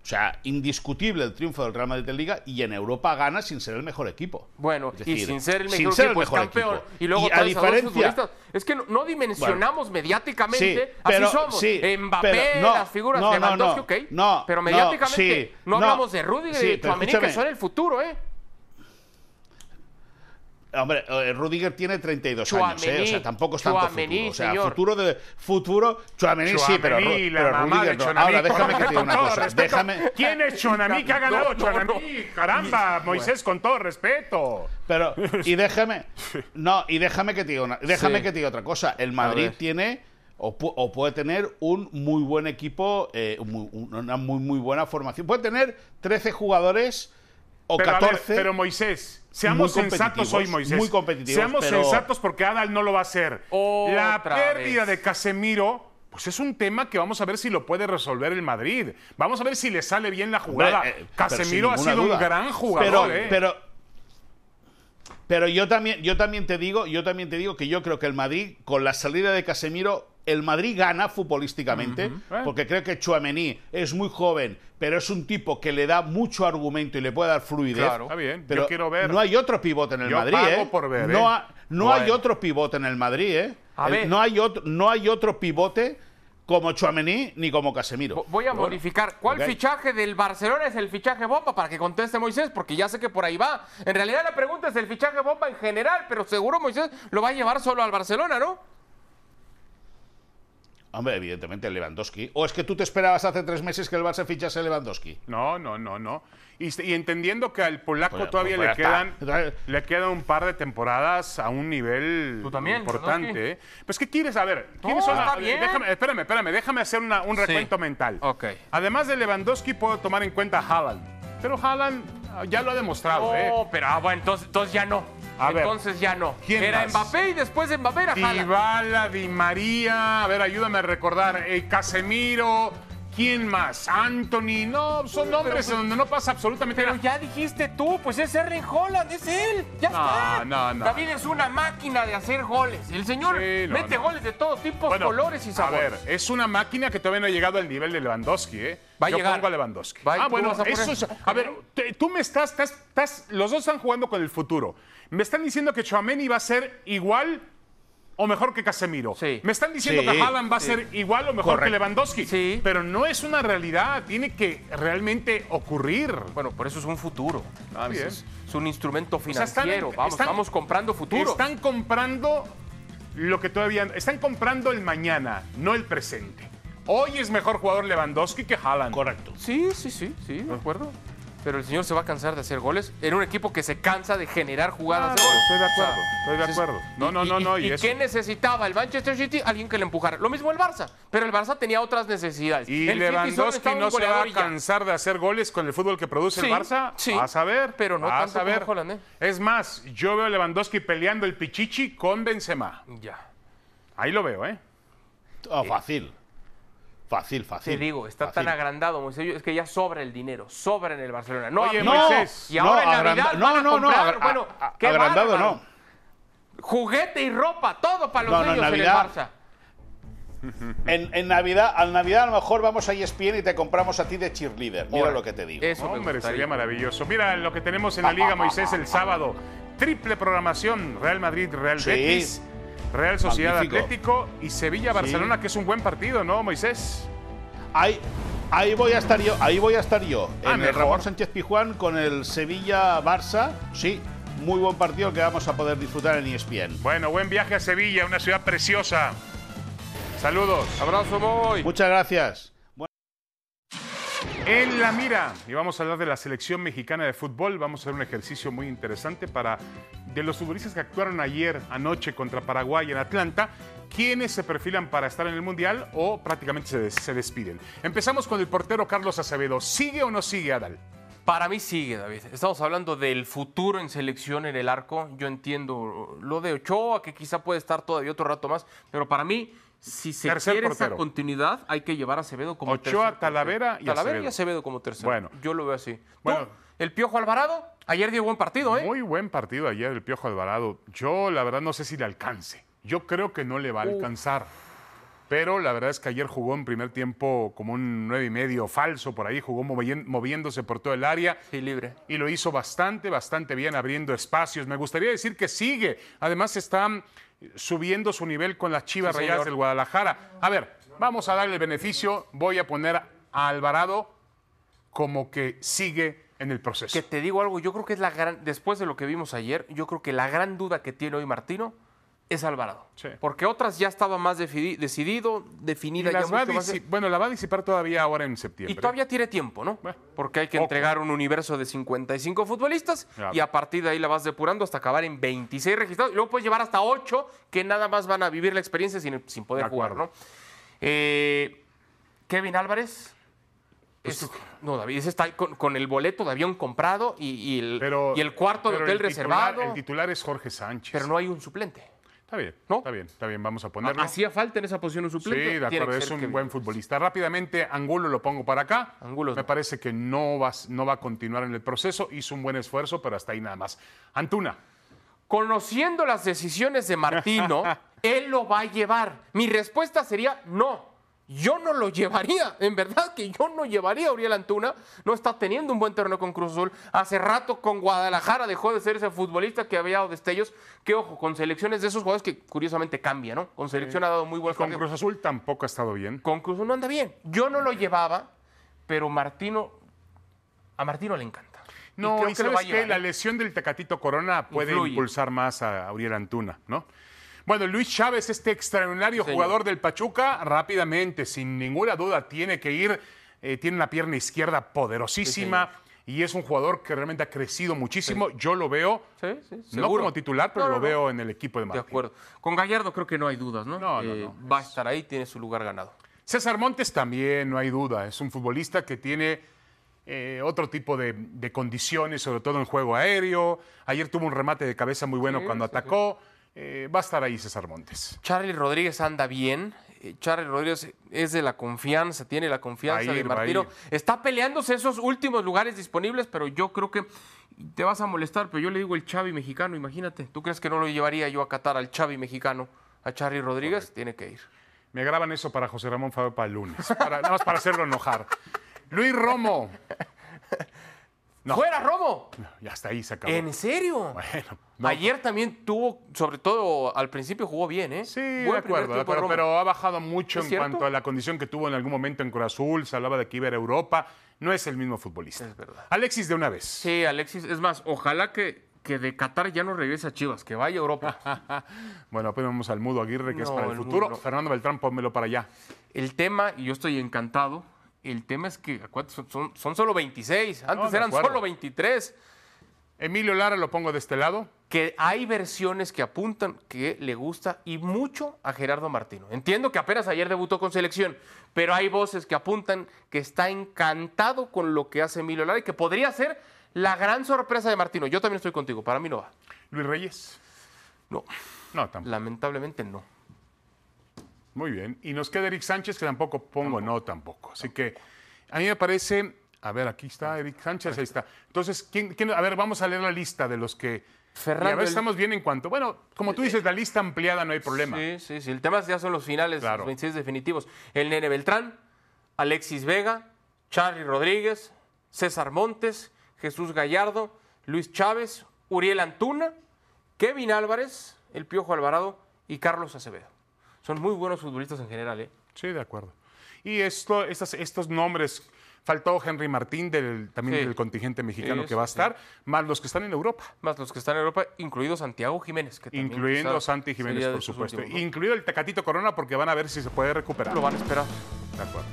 O sea, indiscutible el triunfo del Real Madrid en Liga y en Europa gana sin ser el mejor equipo. Bueno, Es y decir, sin ser el sin mejor ser el equipo, mejor campeón. equipo. Y luego Y a diferencia-. Es que no, no dimensionamos mediáticamente. Sí, así somos. sí, Mbappé, pero no, las figuras no, de Lewandowski, no, ok. no, pero mediáticamente sí, no, hablamos de Rudy y de pero Tchouaméni, que son el futuro, ¿eh? Hombre, eh, Rudiger tiene 32 años, ¿eh? O sea, tampoco es tanto futuro. O sea, señor. futuro de futuro, Chouameni sí, pero, pero Rudiger no. Ahora, déjame que te diga una cosa. respeto. Déjame, ¿Quién es Chonamí que ha ganado No, no. Caramba, Moisés, con todo respeto. Pero, y déjame, no, y déjame que te diga, una- déjame Sí. que te diga otra cosa. El Madrid tiene o, pu- o puede tener un muy buen equipo, eh, muy- una muy, muy buena formación. Puede tener 13 jugadores o Pero, a ver, 14. pero Moisés, seamos sensatos hoy, Moisés. muy competitivos, Seamos pero- sensatos porque Adal no lo va a hacer. La pérdida vez. de Casemiro. Pues es un tema que vamos a ver si lo puede resolver el Madrid. Vamos a ver si le sale bien la jugada. Eh, Casemiro ha sido duda. un gran jugador, pero, ¿eh? pero, pero yo también, yo también te digo, yo también te digo que yo creo que el Madrid, con la salida de Casemiro, el Madrid gana futbolísticamente, porque creo que Chuamení es muy joven, pero es un tipo que le da mucho argumento y le puede dar fluidez. Claro. Está bien, yo Pero quiero ver. no hay otro pivote en el Yo Madrid, pago ¿eh? por ver, no ¿eh? ha- no hay otro pivote en el Madrid, ¿eh? A ver. no hay otro, no hay otro pivote como Chuamení ni como Casemiro. Vo- Voy a modificar. ¿Cuál fichaje del Barcelona es el fichaje bomba? Para que conteste Moisés, porque ya sé que por ahí va. En realidad la pregunta es el fichaje bomba en general, pero seguro Moisés lo va a llevar solo al Barcelona, ¿no? Hombre, evidentemente Lewandowski. ¿O es que tú te esperabas hace tres meses que el Barça fichase Lewandowski? No, no, no, no. Y, y entendiendo que al polaco Pues- todavía pues le, ya quedan, le quedan un par de temporadas a un nivel Tú también, importante. ¿eh? Pues, ¿qué quieres? A ver, ¿quiénes No, son? está bien. Déjame, espérame, espérame, déjame hacer una- un recuento mental. Ok. Además de Lewandowski, puedo tomar en cuenta a Haaland. Pero Haaland ya lo ha demostrado, ¿eh? No, pero ah, bueno, entonces, entonces ya no. A ver, entonces ya no. ¿quién Era más? Mbappé y después de Mbappé era Haaland. Dybala, Di María, a ver, ayúdame a recordar, eh, Casemiro, ¿quién más? Anthony, no, son nombres pero- donde no pasa absolutamente Pero nada. ya dijiste tú, pues es Erling Holland, es él. Ya No, está. no, no. David es una máquina de hacer goles. El señor Sí, no, mete no. goles de todos tipos, Bueno, colores y A sabores. ver, es una máquina que todavía no ha llegado al nivel de Lewandowski, ¿eh? Va a Yo llegar. pongo a Lewandowski. Va, ah, bueno, a poner- eso es. A ver, te- tú me estás, estás, estás- Los dos están jugando con el futuro. Me están diciendo que Chouameni va a ser igual o mejor que Casemiro. Sí. Me están diciendo Sí, que Haaland va a ser igual o mejor Correcto. que Lewandowski. Sí. Pero no es una realidad. Tiene que realmente ocurrir. Bueno, por eso es un futuro. Ah. Es, es un instrumento sea, están- financiero. vamos, están- estamos comprando futuro. Están comprando lo que todavía. Están comprando el mañana, no el presente. Hoy es mejor jugador Lewandowski que Haaland. Correcto. Sí, sí, sí, sí, de acuerdo. Pero el señor se va a cansar de hacer goles en un equipo que se cansa de generar jugadas de Claro, gol. estoy de O sea, acuerdo, estoy de acuerdo. No, no, no, no, y ¿Y, eso- qué necesitaba el Manchester City? Alguien que le empujara. Lo mismo el Barça, pero el Barça tenía otras necesidades. Y el Lewandowski no se va a cansar de hacer goles con el fútbol que produce Sí, el Barça. sí, Vas a ver. pero no a como Haaland, ¿eh? Es más, yo veo a Lewandowski peleando el pichichi con Benzema. Ya. Ahí lo veo, ¿eh? Oh, fácil. Fácil, fácil. Te digo, está Fácil. tan agrandado, Moisés, es que ya sobra el dinero, sobra en el Barcelona. No, Oye, No, Moisés. Y ahora en agranda- Navidad no, van a no, no, comprar, agra- bueno, a- a- qué agrandado bárbaro. no. Juguete y ropa, todo para los No, no, en niños en, Navidad- el Barça. En, en Navidad, al Navidad a lo mejor vamos a ESPN y te compramos a ti de cheerleader. Mira lo que te digo. Eso me Hombre, sería maravilloso. Mira lo que tenemos en la Liga Moisés el sábado. Triple programación. Real Madrid, Real Sí. Betis, Real Sociedad Magnífico. Atlético y Sevilla-Barcelona, que es un buen partido, ¿no, Moisés? Ahí, ahí voy a estar yo, ahí voy a estar yo. Ah, en el. Ramón Sánchez Pizjuán con el Sevilla-Barça. Sí, muy buen partido que vamos a poder disfrutar en ESPN. Bueno, buen viaje a Sevilla, una ciudad preciosa. Saludos. Abrazo, Moy. Muchas gracias. En la mira, y vamos a hablar de la selección mexicana de fútbol. Vamos a hacer un ejercicio muy interesante para de los futbolistas que actuaron ayer, anoche contra Paraguay en Atlanta. ¿Quiénes se perfilan para estar en el Mundial o prácticamente se, se despiden? Empezamos con el portero Carlos Acevedo. ¿Sigue o no sigue Adal? Para mí sigue, David. Estamos hablando del futuro en selección en el arco. Yo entiendo lo de Ochoa, que quizá puede estar todavía otro rato más, pero para mí, si se Tercer quiere portero. esa continuidad, hay que llevar a Acevedo como Ochoa, tercer portero. Talavera y Talavera Acevedo. y Acevedo como tercero. Bueno. Yo lo veo así. Bueno. El Piojo Alvarado, ayer dio buen partido, ¿eh? Muy buen partido ayer el Piojo Alvarado. Yo la verdad no sé si le alcance. Yo creo que no le va a alcanzar. Pero la verdad es que ayer jugó en primer tiempo como un nueve y medio falso por ahí, jugó moviéndose por todo el área. Sí, libre. y lo hizo bastante, bastante bien abriendo espacios. Me gustaría decir que sigue. Además está subiendo su nivel con las Chivas Sí, Rayadas del Guadalajara. A ver, vamos a darle el beneficio. Voy a poner a Alvarado como que sigue en el proceso. Que te digo algo, yo creo que es la gran, después de lo que vimos ayer, yo creo que la gran duda que tiene hoy Martino es Alvarado. Sí. Porque otras ya estaba más decidido, Y definida ya las va bueno, la va a disipar todavía ahora en septiembre. Y todavía tiene tiempo, ¿no? Porque hay que entregar un universo de 55 futbolistas Claro. y a partir de ahí la vas depurando hasta acabar en 26 registrados. Y luego puedes llevar hasta 8 que nada más van a vivir la experiencia sin, sin poder De jugar. ¿no? Eh, Kevin Álvarez. Pues es- no, David, ese está con, con el boleto de avión comprado y, y el, Pero- y el cuarto de hotel el titular- reservado. el titular es Jorge Sánchez. pero no hay un suplente. Está bien, ¿No? está bien, está bien. Vamos a ponerlo. Hacía falta en esa posición un Sí, suplente. de tiene acuerdo, es un buen futbolista. Rápidamente, Angulo lo pongo para acá. Angulo Me no. parece que no va, no va a continuar en el proceso. Hizo un buen esfuerzo, pero hasta ahí nada más. Antuna. Conociendo las decisiones de Martino, él lo va a llevar. Mi respuesta sería no. Yo no lo llevaría. En verdad que yo no llevaría a Uriel Antuna. No está teniendo un buen terreno con Cruz Azul. Hace rato con Guadalajara dejó de ser ese futbolista que había dado destellos. Que ojo, con selecciones de esos jugadores que curiosamente cambia, ¿no? Con selección ha dado muy buenos Con. Cruz Azul tampoco ha estado bien. Con Cruz Azul no anda bien. Yo no lo llevaba, pero Martino. A Martino le encanta. No, creo y que va a sabes que la ¿eh? lesión del Tecatito Corona puede Influye. impulsar más a Uriel Antuna, ¿no? Bueno, Luis Chávez, este extraordinario Señor. jugador del Pachuca, rápidamente, sin ninguna duda, tiene que ir. eh, tiene una pierna izquierda poderosísima y es un jugador que realmente ha crecido muchísimo. Yo lo veo, Sí, sí, no como titular, pero No, no, lo veo en el equipo de De Martín. acuerdo. Con Gallardo creo que no hay dudas, ¿no? No, no, Eh, no. Va a estar ahí, tiene su lugar ganado. César Montes también, no hay duda. Es un futbolista que tiene eh, otro tipo de, de condiciones, sobre todo en juego aéreo. Ayer tuvo un remate de cabeza muy bueno cuando atacó. Eh, va a estar ahí César Montes. Charlie Rodríguez anda bien. Eh, Charlie Rodríguez es de la confianza, tiene la confianza ir, de ir. Está peleándose esos últimos lugares disponibles, pero yo creo que te vas a molestar, pero yo le digo el Chavi mexicano, imagínate. ¿Tú crees que no lo llevaría yo a Qatar al Chavi mexicano? A Charlie Rodríguez tiene que ir. Me graban eso para José Ramón Fabio para el lunes, para- nada más para hacerlo enojar. Luis Romo. No. ¡Fuera, Romo! Ya hasta ahí se acabó. ¿En serio? Bueno, no. Ayer también tuvo, sobre todo al principio jugó bien, ¿eh? Sí, de acuerdo, de acuerdo, pero ha bajado mucho ¿Es en cierto? cuanto a la condición que tuvo en algún momento en Cruz Azul. Se hablaba de que iba a Europa. No es el mismo futbolista. Es verdad. Alexis de una vez. Sí, Alexis, es más, ojalá que, que de Qatar ya no regrese a Chivas, que vaya a Europa. Bueno, apenas vamos al Mudo Aguirre, que es No, para el el futuro. Mudo no. Fernando Beltrán, pónmelo para allá. El tema, y yo estoy encantado, el tema es que son, son, son solo 26, antes No, eran solo 23, Emilio Lara lo pongo de este lado. que hay versiones que apuntan que le gusta y mucho a Gerardo Martino. Entiendo que apenas ayer debutó con selección, pero hay voces que apuntan que está encantado con lo que hace Emilio Lara y que podría ser la gran sorpresa de Martino. Yo también estoy contigo, para mí no va. Luis Reyes. No, No, tampoco. lamentablemente no. Muy bien. Y nos queda Eric Sánchez, que tampoco pongo, no, tampoco. Así que a mí me parece. A ver, aquí está Eric Sánchez, ahí está. Entonces, ¿quién, quién- a ver, vamos a leer la lista de los que. Fernando, y a ver, estamos bien en cuanto. Bueno, como tú dices, la lista ampliada no hay problema. Sí, sí, sí. El tema ya son los finales, Claro. los 26 definitivos. El Nene Beltrán, Alexis Vega, Charlie Rodríguez, César Montes, Jesús Gallardo, Luis Chávez, Uriel Antuna, Kevin Álvarez, El Piojo Alvarado y Carlos Acevedo. Son muy buenos futbolistas en general, ¿eh? Sí, de acuerdo. Y esto, estas- estos nombres Faltó Henry Martín, del, también Sí. del contingente mexicano Sí, que va a sí, estar, más los que están en Europa. Más los que están en Europa, incluido Santiago Jiménez. Que también Incluyendo Santi Jiménez, por supuesto. últimos, ¿no? Incluido el Tecatito Corona, porque van a ver si se puede recuperar. Lo van a esperar. De acuerdo.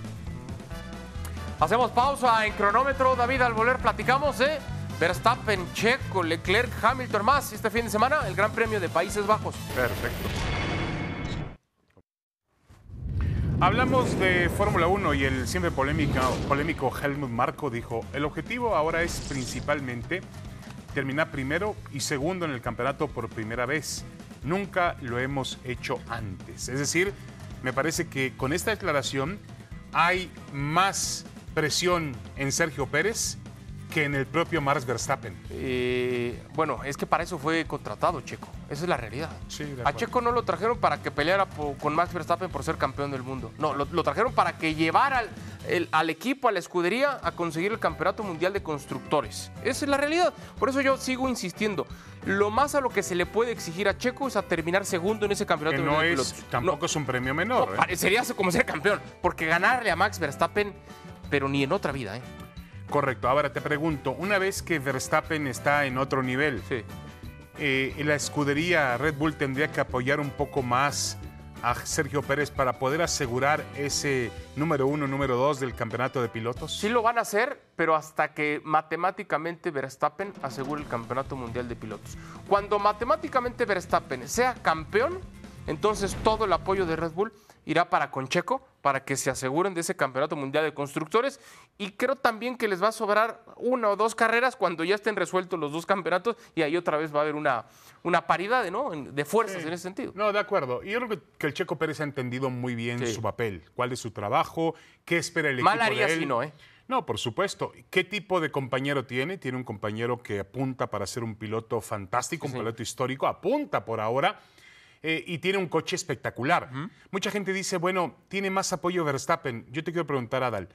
Hacemos pausa en cronómetro. David, al volver platicamos de Verstappen, Checo, Leclerc, Hamilton más. Este fin de semana, el Gran Premio de Países Bajos. Perfecto. Hablamos de Fórmula 1 y el siempre polémico Helmut Marko dijo, el objetivo ahora es principalmente terminar primero y segundo en el campeonato por primera vez. Nunca lo hemos hecho antes. Es decir, me parece que con esta declaración hay más presión en Sergio Pérez que en el propio Max Verstappen. Eh, bueno, es que para eso fue contratado Checo. Esa es la realidad. Sí, a. Checo no lo trajeron para que peleara con Max Verstappen por ser campeón del mundo. No, lo, lo trajeron para que llevara al, el- al equipo, a la escudería, a conseguir el campeonato mundial de constructores. Esa es la realidad. Por eso yo sigo insistiendo. Lo más a lo que se le puede exigir a Checo es a terminar segundo en ese campeonato Que no mundial de es, pilotos. tampoco No, es un premio no, menor. ¿eh? parecería como ser campeón. Porque ganarle a Max Verstappen, pero ni en otra vida, ¿eh? Correcto. Ahora te pregunto, una vez que Verstappen está en otro nivel, Sí. eh, la escudería Red Bull tendría que apoyar un poco más a Sergio Pérez para poder asegurar ese número uno, número dos del campeonato de pilotos. Sí lo van a hacer, pero hasta que matemáticamente Verstappen asegure el campeonato mundial de pilotos. Cuando matemáticamente Verstappen sea campeón, entonces todo el apoyo de Red Bull irá para Concheco, para que se aseguren de ese campeonato mundial de constructores. Y creo también que les va a sobrar una o dos carreras cuando ya estén resueltos los dos campeonatos y ahí otra vez va a haber una, una paridad ¿no? De fuerzas en ese sentido. No, de acuerdo. Y yo creo que, el Checo Pérez ha entendido muy bien Sí. su papel, cuál es su trabajo, qué espera el Mal equipo haría de él. si no, ¿eh? No, por supuesto. ¿Qué tipo de compañero tiene? Tiene un compañero que apunta para ser un piloto fantástico, un piloto histórico, apunta por ahora. Eh, y tiene un coche espectacular. Mucha gente dice, bueno, tiene más apoyo Verstappen. Yo te quiero preguntar, Adal,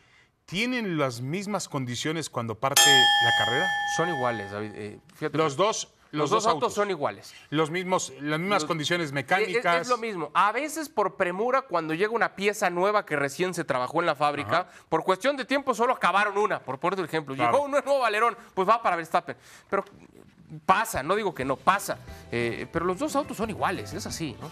¿tienen las mismas condiciones cuando parte la carrera? Son iguales, David. Eh, Los que- dos, los, dos autos, son iguales. Los mismos, las mismas Los- condiciones Es, mecánicas. es lo mismo. A veces por premura, cuando llega una pieza nueva que recién se trabajó en la fábrica, por cuestión de tiempo solo acabaron una, por poner ejemplo. Claro. Llegó un nuevo alerón, pues va para Verstappen. Pero pasa, no digo que no, pasa. Eh, pero los dos autos son iguales, es así, ¿no?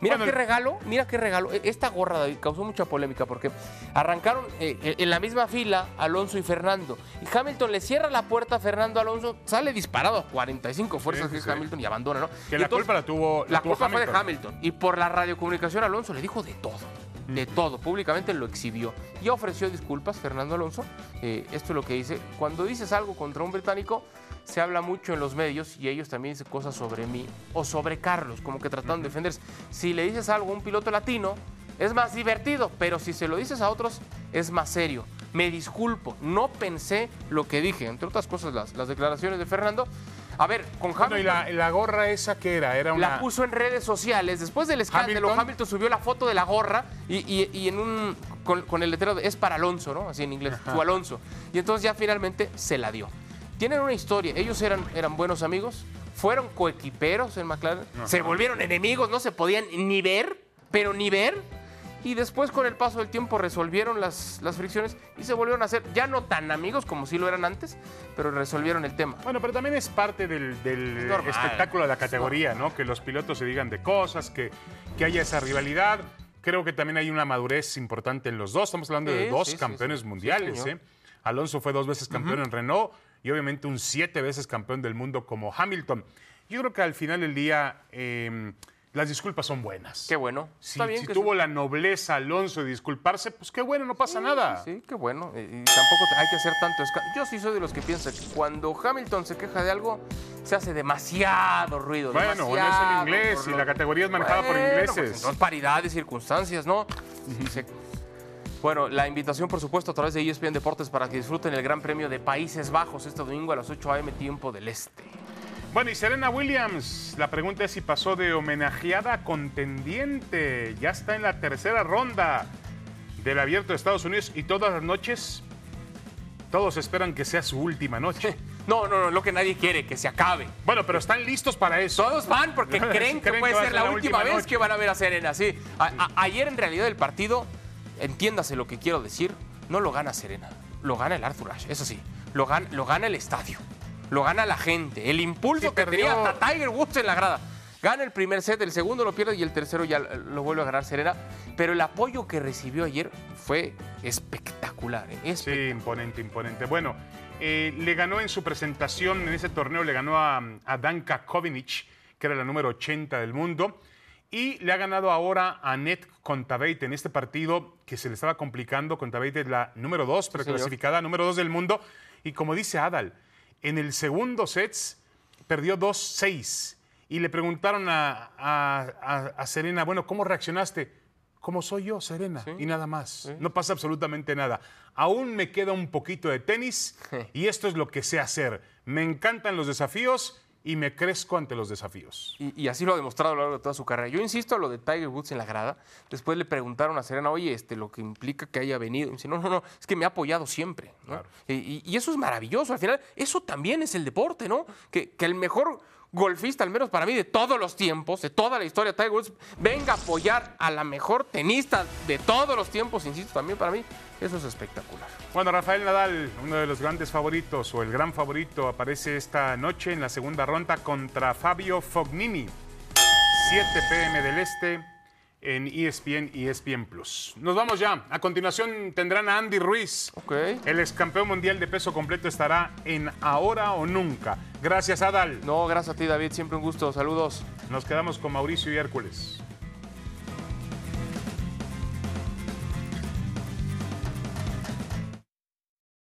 Mira Bueno, qué regalo, mira qué regalo. E- Esta gorra, David, causó mucha polémica porque arrancaron eh, en la misma fila Alonso y Fernando. Y Hamilton le cierra la puerta a Fernando Alonso, sale disparado a 45 fuerzas Sí, que es sí. Hamilton y abandona, ¿no? Que Y la entonces- culpa la tuvo, la tuvo culpa fue de Hamilton. Hamilton. Y por la radiocomunicación Alonso le dijo de todo. De todo. Públicamente lo exhibió. Ya ofreció disculpas Fernando Alonso. Eh, esto es lo que dice. Cuando dices algo contra un británico, se habla mucho en los medios y ellos también dicen cosas sobre mí o sobre Carlos, como que tratando de defenderse. Si le dices algo a un piloto latino, es más divertido, pero si se lo dices a otros, es más serio. Me disculpo, no pensé lo que dije, entre otras cosas las, las declaraciones de Fernando. A ver, con Hamilton... Bueno, ¿y la, la gorra esa que era? Era una... La puso en redes sociales. Después del escándalo, Hamilton. Hamilton, subió la foto de la gorra y, y- y en un con, con el letrero de es para Alonso, ¿no? Así en inglés, su Alonso. Y entonces ya finalmente se la dio. Tienen una historia. Ellos eran, eran buenos amigos, fueron coequiperos en McLaren, se volvieron enemigos, no se podían ni ver, pero ni ver. Y después, con el paso del tiempo, resolvieron las, las fricciones y se volvieron a hacer ya no tan amigos como sí lo eran antes, pero resolvieron el tema. Bueno, pero también es parte del, del Es normal. espectáculo de la categoría, ¿no? Que los pilotos se digan de cosas, que, que haya esa rivalidad. Creo que también hay una madurez importante en los dos. Estamos hablando de dos sí, campeones sí. mundiales. ¿eh? Alonso fue dos veces campeón en Renault y obviamente un siete veces campeón del mundo como Hamilton. Yo creo que al final del día eh, las disculpas son buenas. Qué bueno. Si, si que tuvo la nobleza Alonso de disculparse, pues qué bueno, no pasa nada. Sí, qué bueno. Y y tampoco hay que hacer tanto escándalo. Yo sí soy de los que piensan que cuando Hamilton se queja de algo, se hace demasiado ruido. Bueno, bueno, es el inglés y la categoría es manejada por Bueno, ingleses. pues, entonces, paridad de circunstancias, ¿no? Se- Bueno, la invitación, por supuesto, a través de ESPN Deportes para que disfruten el Gran Premio de Países Bajos este domingo a las 8 a.m. tiempo del Este. Bueno, y Serena Williams, la pregunta es si pasó de homenajeada a contendiente. Ya está en la tercera ronda del Abierto de Estados Unidos y todas las noches, todos esperan que sea su última noche. No, no, no, lo que nadie quiere, que se acabe. Bueno, pero están listos para eso. Todos van porque creen que Creen puede que ser la última última vez que van a ver a Serena. Sí. A- a- ayer en realidad el partido, entiéndase lo que quiero decir, no lo gana Serena, lo gana el Arthur Ashe, eso sí, lo gana, lo gana el estadio, lo gana la gente, el impulso Sí, que perdió. tenía hasta Tiger Woods en la grada. Gana el primer set, el segundo lo pierde y el tercero ya lo vuelve a ganar Serena. Pero el apoyo que recibió ayer fue espectacular. ¿eh? Sí, imponente, imponente. Bueno, eh, le ganó en su presentación en ese torneo, le ganó a, a Danka Kovinic, que era la número 80 del mundo, y le ha ganado ahora a Net Contaveit en este partido que se le estaba complicando. Contaveit es la número 2, pero señor. clasificada número 2 del mundo. Y como dice Adal, en el segundo set perdió 2-6 y le preguntaron a, a- a- a Serena, bueno, ¿cómo reaccionaste? Como soy yo, Serena, y nada más. No pasa absolutamente nada. Aún me queda un poquito de tenis y esto es lo que sé hacer. Me encantan los desafíos y me crezco ante los desafíos. Y, y así lo ha demostrado a lo largo de toda su carrera. Yo insisto a lo de Tiger Woods en la grada. Después le preguntaron a Serena, oye, este, lo que implica que haya venido. Y dice, no, no, no, es que me ha apoyado siempre. y- y eso es maravilloso. Al final, eso también es el deporte, ¿no? Que, que el mejor golfista, al menos para mí, de todos los tiempos, de toda la historia, Tiger Woods, venga a apoyar a la mejor tenista de todos los tiempos, insisto, también para mí, eso es espectacular. Bueno, Rafael Nadal, uno de los grandes favoritos o el gran favorito, aparece esta noche en la segunda ronda contra Fabio Fognini. 7 pm del Este en E ESPN y ESPN Plus. Nos vamos ya. A continuación tendrán a Andy Ruiz. Ok. El ex campeón mundial de peso completo estará en Ahora o Nunca. Gracias, Adal. No, gracias a ti, David. Siempre un gusto. Saludos. Nos quedamos con Mauricio y Hércules.